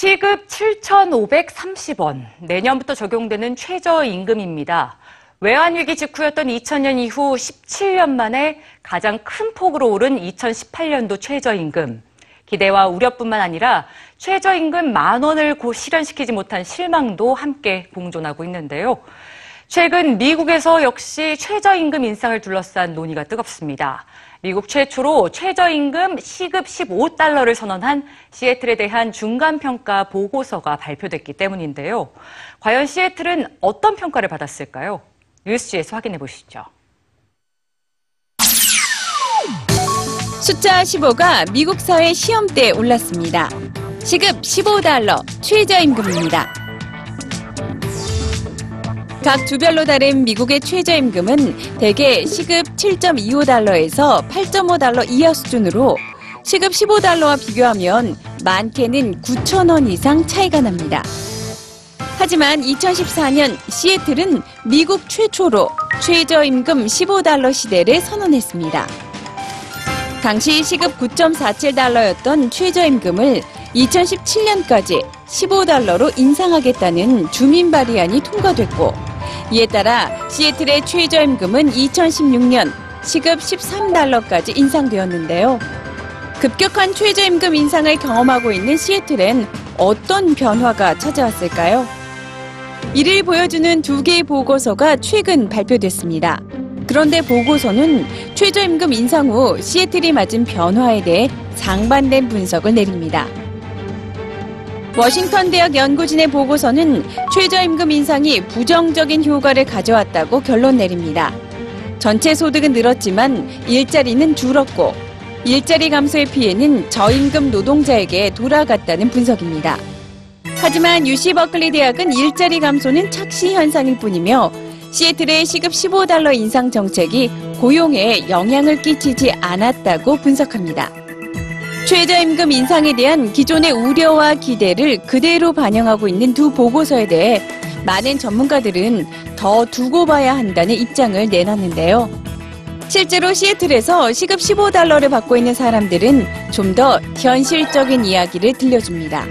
시급 7,530원. 내년부터 적용되는 최저임금입니다. 외환위기 직후였던 2000년 이후 17년 만에 가장 큰 폭으로 오른 2018년도 최저임금. 기대와 우려뿐만 아니라 최저임금 만 원을 고 실현시키지 못한 실망도 함께 공존하고 있는데요. 최근 미국에서 역시 최저임금 인상을 둘러싼 논의가 뜨겁습니다. 미국 최초로 최저임금 시급 15달러를 선언한 시애틀에 대한 중간평가 보고서가 발표됐기 때문인데요. 과연 시애틀은 어떤 평가를 받았을까요? 뉴스지에서 확인해 보시죠. 숫자 15가 미국 사회 시험대에 올랐습니다. 시급 15달러 최저임금입니다. 각 주별로 다른 미국의 최저임금은 대개 시급 7.25달러에서 8.5달러 이하 수준으로 시급 15달러와 비교하면 많게는 9천원 이상 차이가 납니다. 하지만 2014년 시애틀은 미국 최초로 최저임금 15달러 시대를 선언했습니다. 당시 시급 9.47달러였던 최저임금을 2017년까지 15달러로 인상하겠다는 주민 발의안이 통과됐고 이에 따라 시애틀의 최저임금은 2016년 시급 13달러까지 인상되었는데요. 급격한 최저임금 인상을 경험하고 있는 시애틀엔 어떤 변화가 찾아왔을까요? 이를 보여주는 두 개의 보고서가 최근 발표됐습니다. 그런데 보고서는 최저임금 인상 후 시애틀이 맞은 변화에 대해 상반된 분석을 내립니다. 워싱턴 대학 연구진의 보고서는 최저임금 인상이 부정적인 효과를 가져왔다고 결론 내립니다. 전체 소득은 늘었지만 일자리는 줄었고 일자리 감소의 피해는 저임금 노동자에게 돌아갔다는 분석입니다. 하지만 UC 버클리 대학은 일자리 감소는 착시 현상일 뿐이며 시애틀의 시급 15달러 인상 정책이 고용에 영향을 끼치지 않았다고 분석합니다. 최저임금 인상에 대한 기존의 우려와 기대를 그대로 반영하고 있는 두 보고서에 대해 많은 전문가들은 더 두고 봐야 한다는 입장을 내놨는데요. 실제로 시애틀에서 시급 15달러를 받고 있는 사람들은 좀 더 현실적인 이야기를 들려줍니다.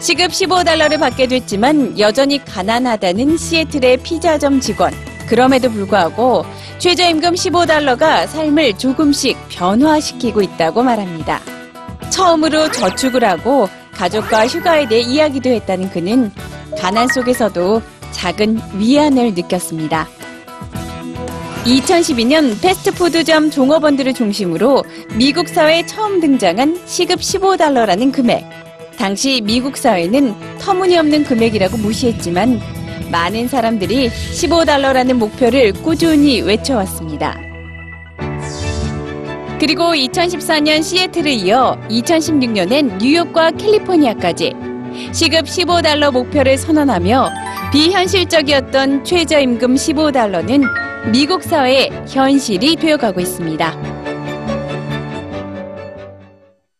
시급 15달러를 받게 됐지만 여전히 가난하다는 시애틀의 피자점 직원. 그럼에도 불구하고 최저임금 15달러가 삶을 조금씩 변화시키고 있다고 말합니다. 처음으로 저축을 하고 가족과 휴가에 대해 이야기도 했다는 그는 가난 속에서도 작은 위안을 느꼈습니다. 2012년 패스트푸드점 종업원들을 중심으로 미국 사회에 처음 등장한 시급 15달러라는 금액. 당시 미국 사회는 터무니없는 금액이라고 무시했지만 많은 사람들이 15달러라는 목표를 꾸준히 외쳐왔습니다. 그리고 2014년 시애틀을 이어 2016년엔 뉴욕과 캘리포니아까지 시급 15달러 목표를 선언하며 비현실적이었던 최저임금 15달러는 미국 사회의 현실이 되어가고 있습니다.